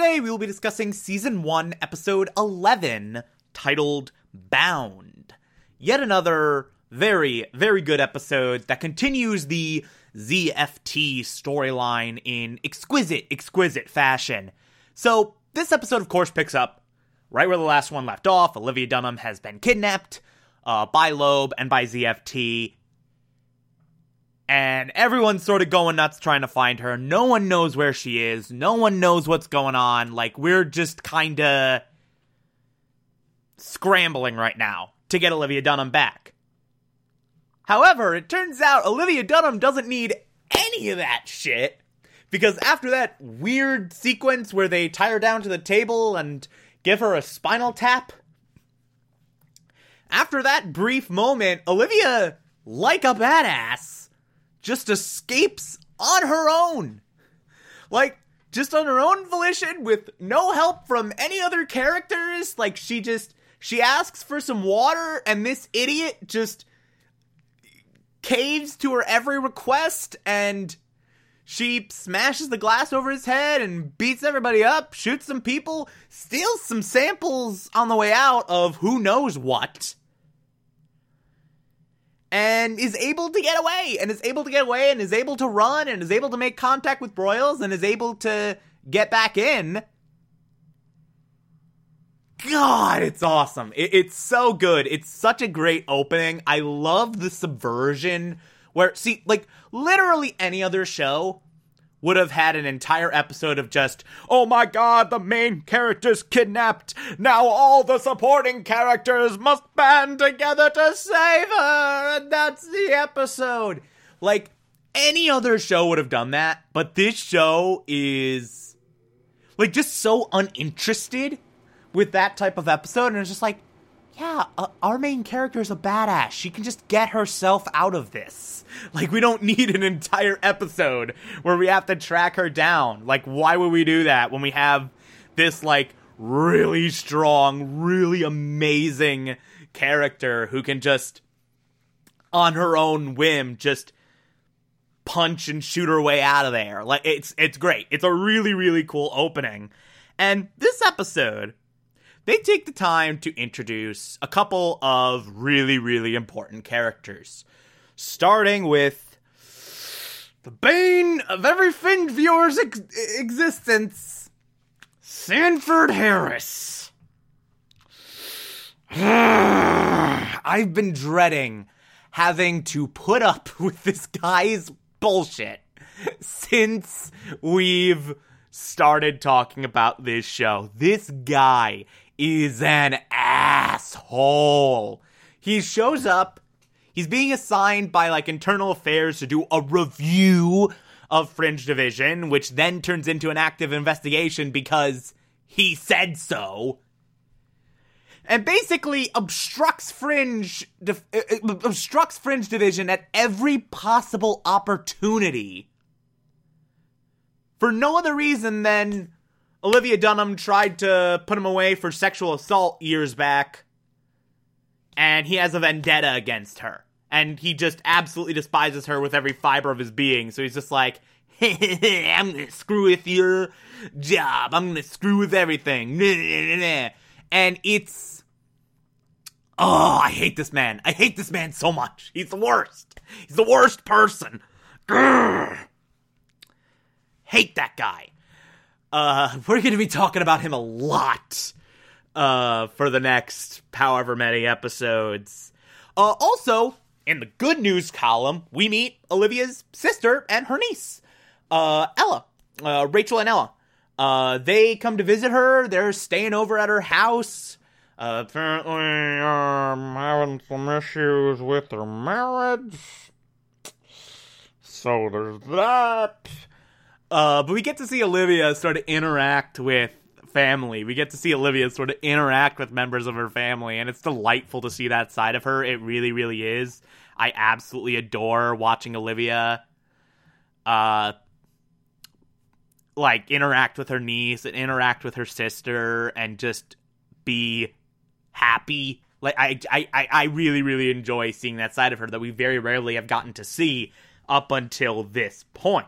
Today we will be discussing season 1, episode 11, titled Bound. Yet another very, very good episode that continues the ZFT storyline in exquisite, exquisite fashion. So, this episode, of course, picks up right where the last one left off. Olivia Dunham has been kidnapped uh, by Loeb and by ZFT and everyone's sort of going nuts trying to find her. No one knows where she is. No one knows what's going on. Like, we're just kind of scrambling right now to get Olivia Dunham back. However, it turns out Olivia Dunham doesn't need any of that shit because after that weird sequence where they tie her down to the table and give her a spinal tap, after that brief moment, Olivia, like a badass, just escapes on her own. Like, just on her own volition with no help from any other characters. Like, she just, she asks for some water, and this idiot just caves to her every request, and she smashes the glass over his head and beats everybody up, shoots some people, steals some samples on the way out of who knows what and is able to get away and is able to get away and is able to run and is able to make contact with Broyles and is able to get back in. God, it's awesome. It, it's so good. It's such a great opening. I love the subversion where, see, like, literally any other show would have had an entire episode of just, oh my god, the main character's kidnapped. Now all the supporting characters must band together to save her. And that's the episode. Like, any other show would have done that, but this show is, like, just so uninterested with that type of episode. And it's just like, yeah, uh, our main character is a badass. She can just get herself out of this. Like, we don't need an entire episode where we have to track her down. Like, why would we do that when we have this, like, really strong, really amazing character who can just, on her own whim, just punch and shoot her way out of there. Like, it's, it's great. It's a really, really cool opening. And this episode they take the time to introduce a couple of really, really important characters. Starting with the bane of every Fringe viewer's ex- existence, Sanford Harris. I've been dreading having to put up with this guy's bullshit since we've started talking about this show. This guy is an asshole. He shows up, he's being assigned by like internal affairs to do a review of Fringe Division, which then turns into an active investigation because he said so. And basically obstructs Fringe uh, uh, obstructs Fringe Division at every possible opportunity. For no other reason than Olivia Dunham tried to put him away for sexual assault years back, and he has a vendetta against her. And he just absolutely despises her with every fiber of his being. So he's just like, I'm gonna screw with your job. I'm gonna screw with everything. And it's. Oh, I hate this man. I hate this man so much. He's the worst. He's the worst person. Grr. Hate that guy. Uh, we're going to be talking about him a lot uh, for the next however many episodes. Uh, also, in the good news column, we meet Olivia's sister and her niece, uh, Ella, uh, Rachel and Ella. Uh, they come to visit her. They're staying over at her house. Uh, apparently, um, having some issues with her marriage. So there's that. Uh, but we get to see Olivia start to interact with family. We get to see Olivia sort of interact with members of her family, and it's delightful to see that side of her. It really, really is. I absolutely adore watching Olivia uh like interact with her niece and interact with her sister and just be happy. Like I I I really really enjoy seeing that side of her that we very rarely have gotten to see up until this point.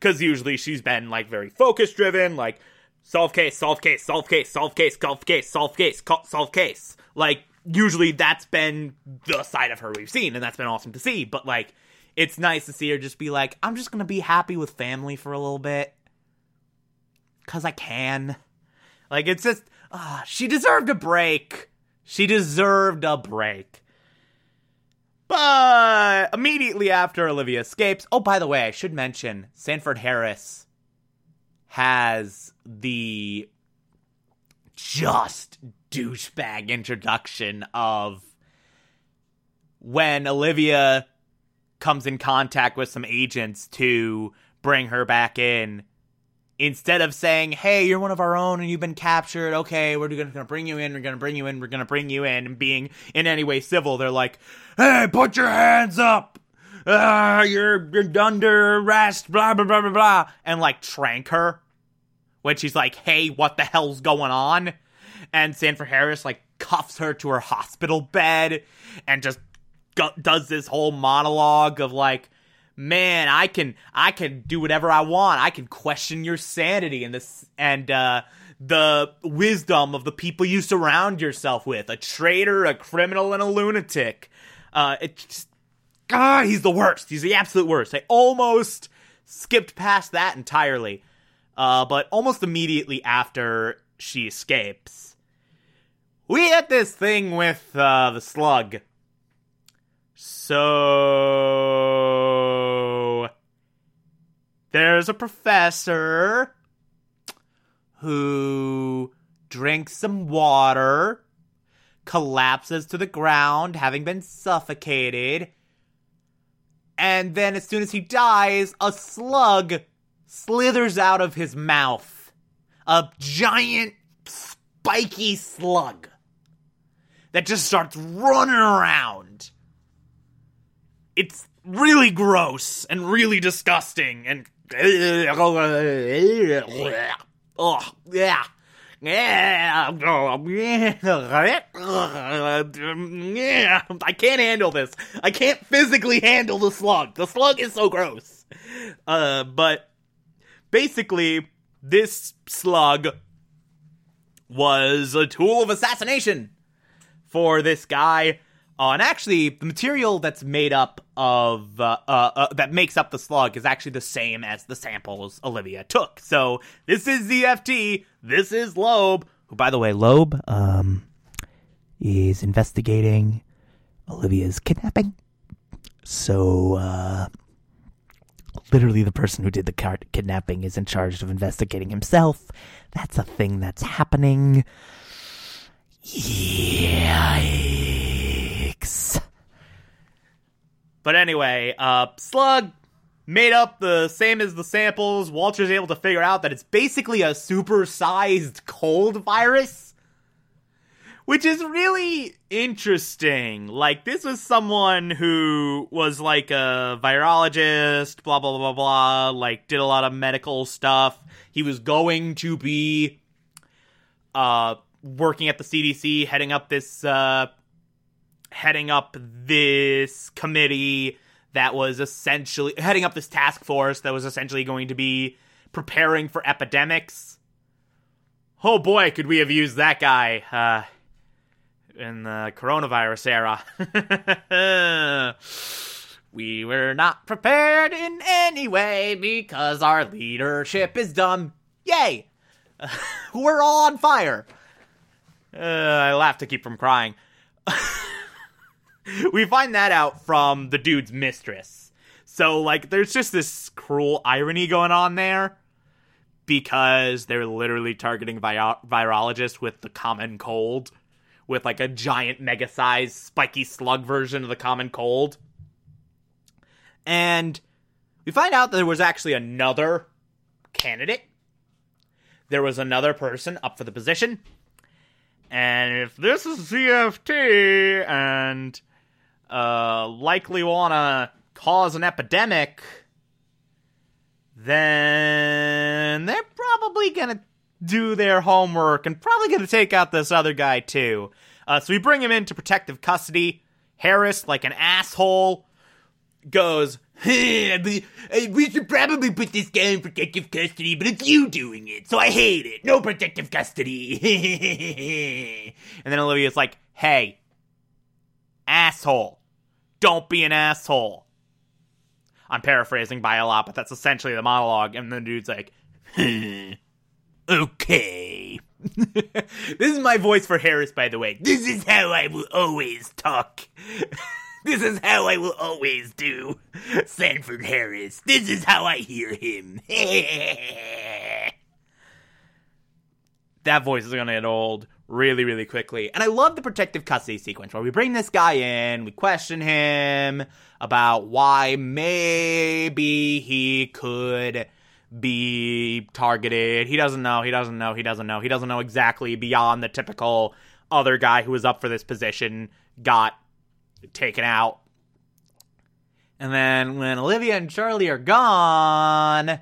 Cuz usually she's been like very focus driven, like solve case, solve case, solve case, solve case, solve case, solve case, solve case. Like usually that's been the side of her we've seen and that's been awesome to see, but like it's nice to see her just be like, I'm just gonna be happy with family for a little bit. Cause I can. Like, it's just, uh, she deserved a break. She deserved a break. But immediately after Olivia escapes, oh, by the way, I should mention Sanford Harris has the just douchebag introduction of when Olivia comes in contact with some agents to bring her back in instead of saying, "Hey, you're one of our own and you've been captured. Okay, we're going to bring you in. We're going to bring you in. We're going to bring you in," and being in any way civil, they're like, "Hey, put your hands up. Uh, you're, you're under arrest. Blah blah blah blah blah," and like trank her when she's like, "Hey, what the hell's going on?" And Sanford Harris like cuffs her to her hospital bed and just does this whole monologue of like man i can i can do whatever i want. I can question your sanity and this and uh the wisdom of the people you surround yourself with. A traitor a criminal and a lunatic. Uh it's he's the worst. He's the absolute worst. I almost skipped past that entirely. Uh but almost immediately after she escapes we had this thing with uh the slug. So there's a professor who drinks some water, collapses to the ground, having been suffocated, and then as soon as he dies, a slug slithers out of his mouth. A giant spiky slug that just starts running around it's really gross and really disgusting and oh yeah I can't handle this. I can't physically handle the slug. The slug is so gross. Uh, but basically, this slug was a tool of assassination for this guy uh, and actually, the material that's made up of uh, uh, uh, that makes up the slug is actually the same as the samples Olivia took. So this is ZFT. This is Loeb. Who, by the way, Loeb um, is investigating Olivia's kidnapping. So, uh, literally, the person who did the kidnapping is in charge of investigating himself. That's a thing that's happening. Yeah. But anyway, uh, Slug made up the same as the samples. Walter's able to figure out that it's basically a supersized cold virus. Which is really interesting. Like, this was someone who was like a virologist, blah, blah, blah, blah, like, did a lot of medical stuff. He was going to be, uh, working at the CDC, heading up this, uh, heading up this committee that was essentially heading up this task force that was essentially going to be preparing for epidemics. Oh boy, could we have used that guy uh, in the coronavirus era. we were not prepared in any way because our leadership is dumb. Yay! we're all on fire. Uh, I laugh to keep from crying. we find that out from the dude's mistress. So, like, there's just this cruel irony going on there because they're literally targeting vi- virologists with the common cold, with like a giant mega sized spiky slug version of the common cold. And we find out that there was actually another candidate there was another person up for the position. And if this is ZFT and uh, likely want to cause an epidemic, then they're probably going to do their homework and probably going to take out this other guy too. Uh, so we bring him into protective custody. Harris, like an asshole, goes, we should probably put this guy in protective custody, but it's you doing it, so I hate it. No protective custody. and then Olivia's like, hey, asshole, don't be an asshole. I'm paraphrasing by a lot, but that's essentially the monologue. And the dude's like, okay. this is my voice for Harris, by the way. This is how I will always talk. this is how I will always do. Sanford Harris. This is how I hear him. that voice is gonna get old really, really quickly. And I love the protective custody sequence where we bring this guy in, we question him about why maybe he could be targeted. He doesn't know, he doesn't know, he doesn't know, he doesn't know exactly beyond the typical other guy who was up for this position got taken out. And then when Olivia and Charlie are gone,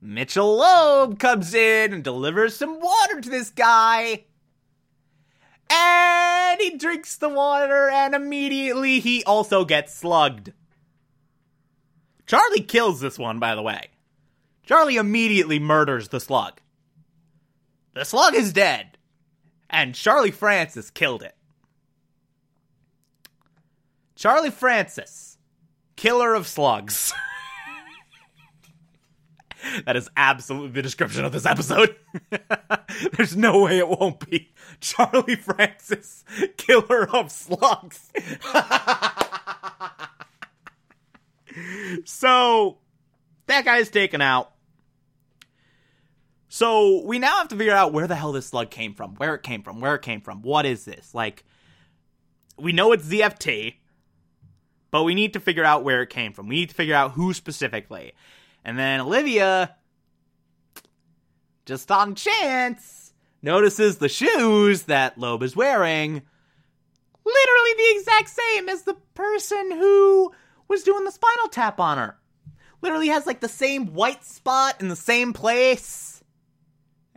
Mitchell Loeb comes in and delivers some water to this guy. And he drinks the water, and immediately he also gets slugged. Charlie kills this one, by the way. Charlie immediately murders the slug. The slug is dead, and Charlie Francis killed it. Charlie Francis, killer of slugs. that is absolutely the description of this episode. There's no way it won't be. Charlie Francis, killer of slugs. so, that guy is taken out. So, we now have to figure out where the hell this slug came from, where it came from, where it came from. What is this? Like, we know it's ZFT, but we need to figure out where it came from. We need to figure out who specifically. And then Olivia, just on chance, notices the shoes that Loeb is wearing literally the exact same as the person who was doing the spinal tap on her. Literally has like the same white spot in the same place.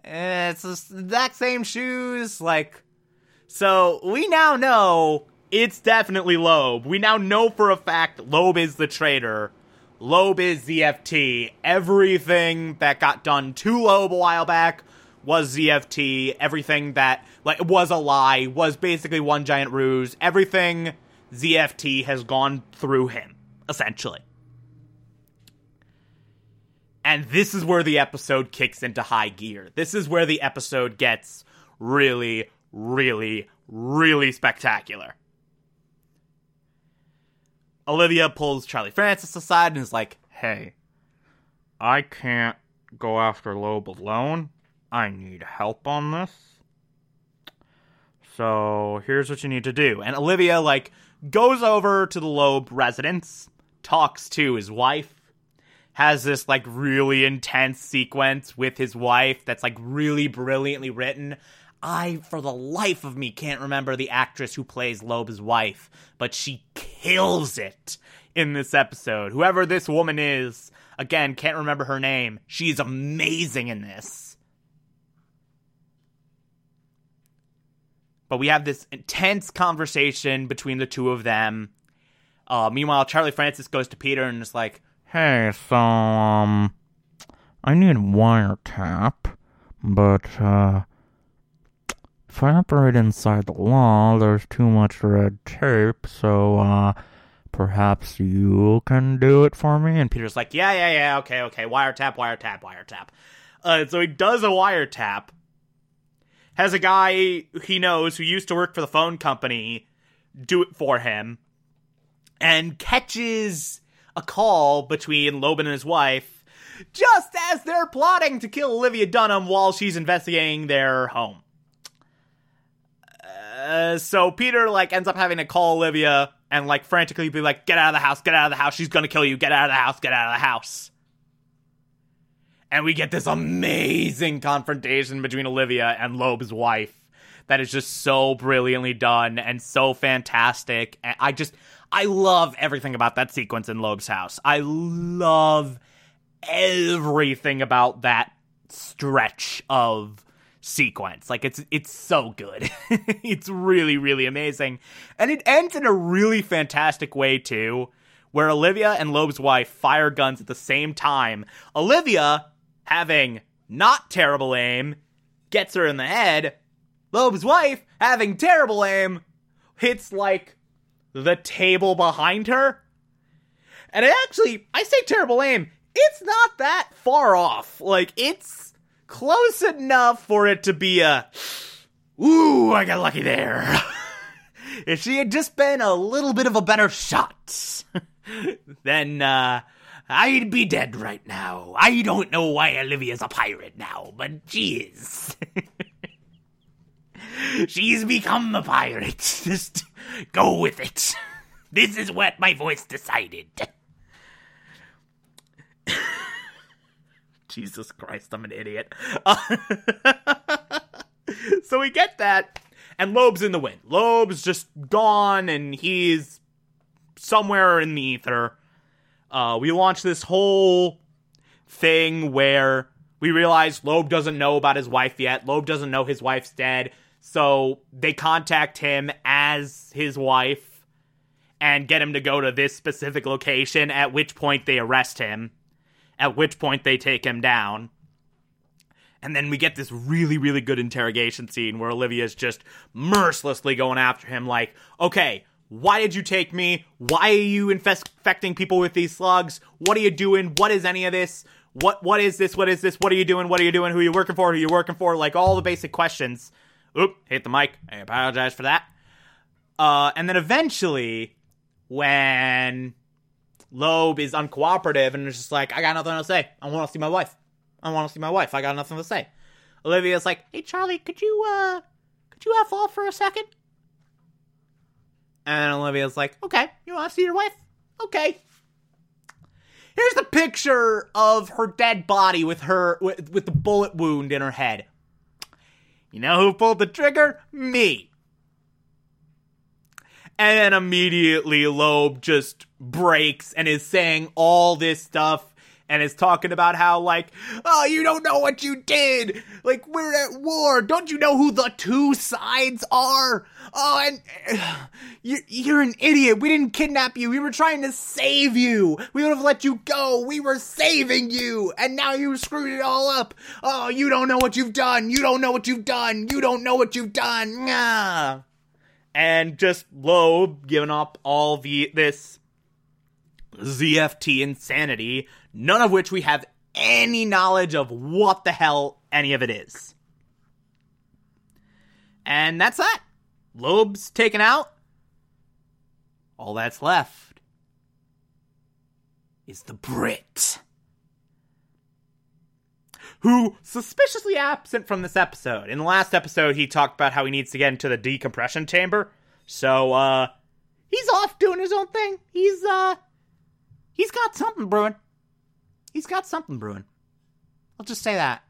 Eh, it's the exact same shoes. Like, so we now know it's definitely Loeb. We now know for a fact Loeb is the traitor. Loeb is ZFT. Everything that got done to Loeb a while back was ZFT. Everything that like was a lie was basically one giant ruse. Everything ZFT has gone through him, essentially. And this is where the episode kicks into high gear. This is where the episode gets really, really, really spectacular. Olivia pulls Charlie Francis aside and is like, hey, I can't go after Loeb alone. I need help on this. So here's what you need to do. And Olivia, like, goes over to the Loeb residence, talks to his wife, has this, like, really intense sequence with his wife that's, like, really brilliantly written. I, for the life of me, can't remember the actress who plays Loeb's wife, but she kills it in this episode. Whoever this woman is, again, can't remember her name. She's amazing in this. But we have this intense conversation between the two of them. Uh, meanwhile, Charlie Francis goes to Peter and is like, Hey, so, um, I need wiretap, but, uh, if I operate inside the law, there's too much red tape, so, uh, perhaps you can do it for me? And Peter's like, yeah, yeah, yeah, okay, okay, wiretap, wiretap, wiretap. Uh, so he does a wiretap, has a guy he knows who used to work for the phone company do it for him, and catches a call between Loeb and his wife just as they're plotting to kill Olivia Dunham while she's investigating their home. Uh, so Peter like ends up having to call Olivia and like frantically be like, "Get out of the house! Get out of the house! She's gonna kill you! Get out of the house! Get out of the house!" and we get this amazing confrontation between Olivia and Loeb's wife that is just so brilliantly done and so fantastic. And I just I love everything about that sequence in Loeb's house. I love everything about that stretch of sequence. Like it's it's so good. it's really really amazing. And it ends in a really fantastic way too, where Olivia and Loeb's wife fire guns at the same time. Olivia having not terrible aim gets her in the head. Loeb's wife having terrible aim hits like the table behind her. And it actually, I say terrible aim, it's not that far off. Like, it's close enough for it to be a, ooh, I got lucky there. if she had just been a little bit of a better shot, then, uh, I'd be dead right now. I don't know why Olivia's a pirate now, but she is. She's become a pirate. Just go with it. This is what my voice decided. Jesus Christ, I'm an idiot. Uh, so we get that, and Loeb's in the wind. Loeb's just gone, and he's somewhere in the ether. Uh, we launch this whole thing where we realize Loeb doesn't know about his wife yet. Loeb doesn't know his wife's dead. So they contact him as his wife and get him to go to this specific location, at which point they arrest him at which point they take him down. And then we get this really, really good interrogation scene where Olivia's just mercilessly going after him, like, okay, why did you take me? Why are you infecting people with these slugs? What are you doing? What is any of this? What what is this? What is this? What are you doing? What are you doing? Who are you working for? Who are you working for? Like all the basic questions. Oop, hit the mic. I apologize for that. Uh, and then eventually, when Loeb is uncooperative and is just like, I got nothing to say. I want to see my wife. I want to see my wife. I got nothing to say. Olivia's like, Hey Charlie, could you uh could you have off for a second? And Olivia's like, Okay, you want to see your wife? Okay. Here's the picture of her dead body with her with, with the bullet wound in her head. You know who pulled the trigger? Me. And then immediately Loeb just breaks and is saying all this stuff and is talking about how like oh you don't know what you did. Like we're at war. Don't you know who the two sides are? Oh and uh, you, you're an idiot. We didn't kidnap you. We were trying to save you. We would have let you go. We were saving you. And now you screwed it all up. Oh you don't know what you've done. You don't know what you've done. You don't know what you've done. Nah. And just Loeb giving up all the this ZFT insanity, none of which we have any knowledge of what the hell any of it is. And that's that. Loeb's taken out. All that's left is the Brit. Who suspiciously absent from this episode. In the last episode, he talked about how he needs to get into the decompression chamber. So, uh, he's off doing his own thing. He's, uh, He's got something brewing. He's got something brewing. I'll just say that.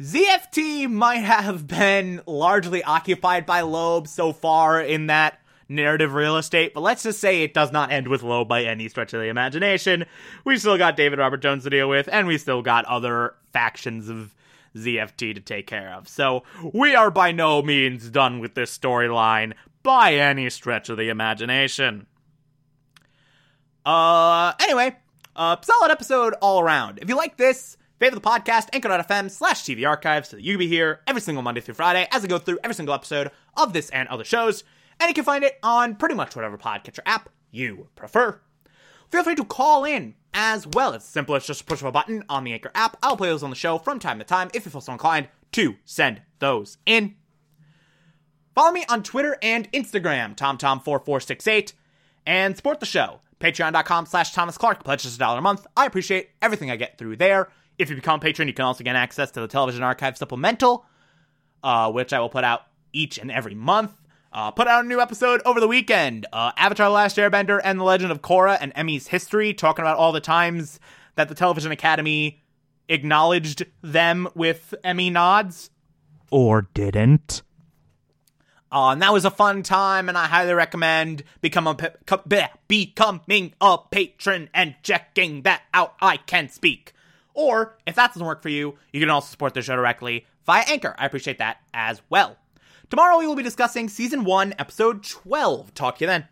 ZFT might have been largely occupied by Loeb so far in that narrative real estate, but let's just say it does not end with Loeb by any stretch of the imagination. We still got David Robert Jones to deal with, and we still got other factions of ZFT to take care of. So we are by no means done with this storyline by any stretch of the imagination. Uh, anyway, uh, solid episode all around. If you like this, favor the podcast, anchor.fm slash TV archives so that you can be here every single Monday through Friday as I go through every single episode of this and other shows. And you can find it on pretty much whatever podcatcher app you prefer. Feel free to call in as well. It's simple as just push a button on the Anchor app. I'll play those on the show from time to time if you feel so inclined to send those in. Follow me on Twitter and Instagram, TomTom4468, and support the show Patreon.com slash Thomas Clark. Pledges a dollar a month. I appreciate everything I get through there. If you become a patron, you can also get access to the Television Archive Supplemental, uh, which I will put out each and every month. Uh, put out a new episode over the weekend. Uh, Avatar: The Last Airbender and The Legend of Korra and Emmy's history, talking about all the times that the Television Academy acknowledged them with Emmy nods. Or didn't. Uh, and that was a fun time, and I highly recommend become a becoming a patron and checking that out. I can speak. Or if that doesn't work for you, you can also support the show directly via Anchor. I appreciate that as well. Tomorrow we will be discussing season one, episode 12. Talk to you then.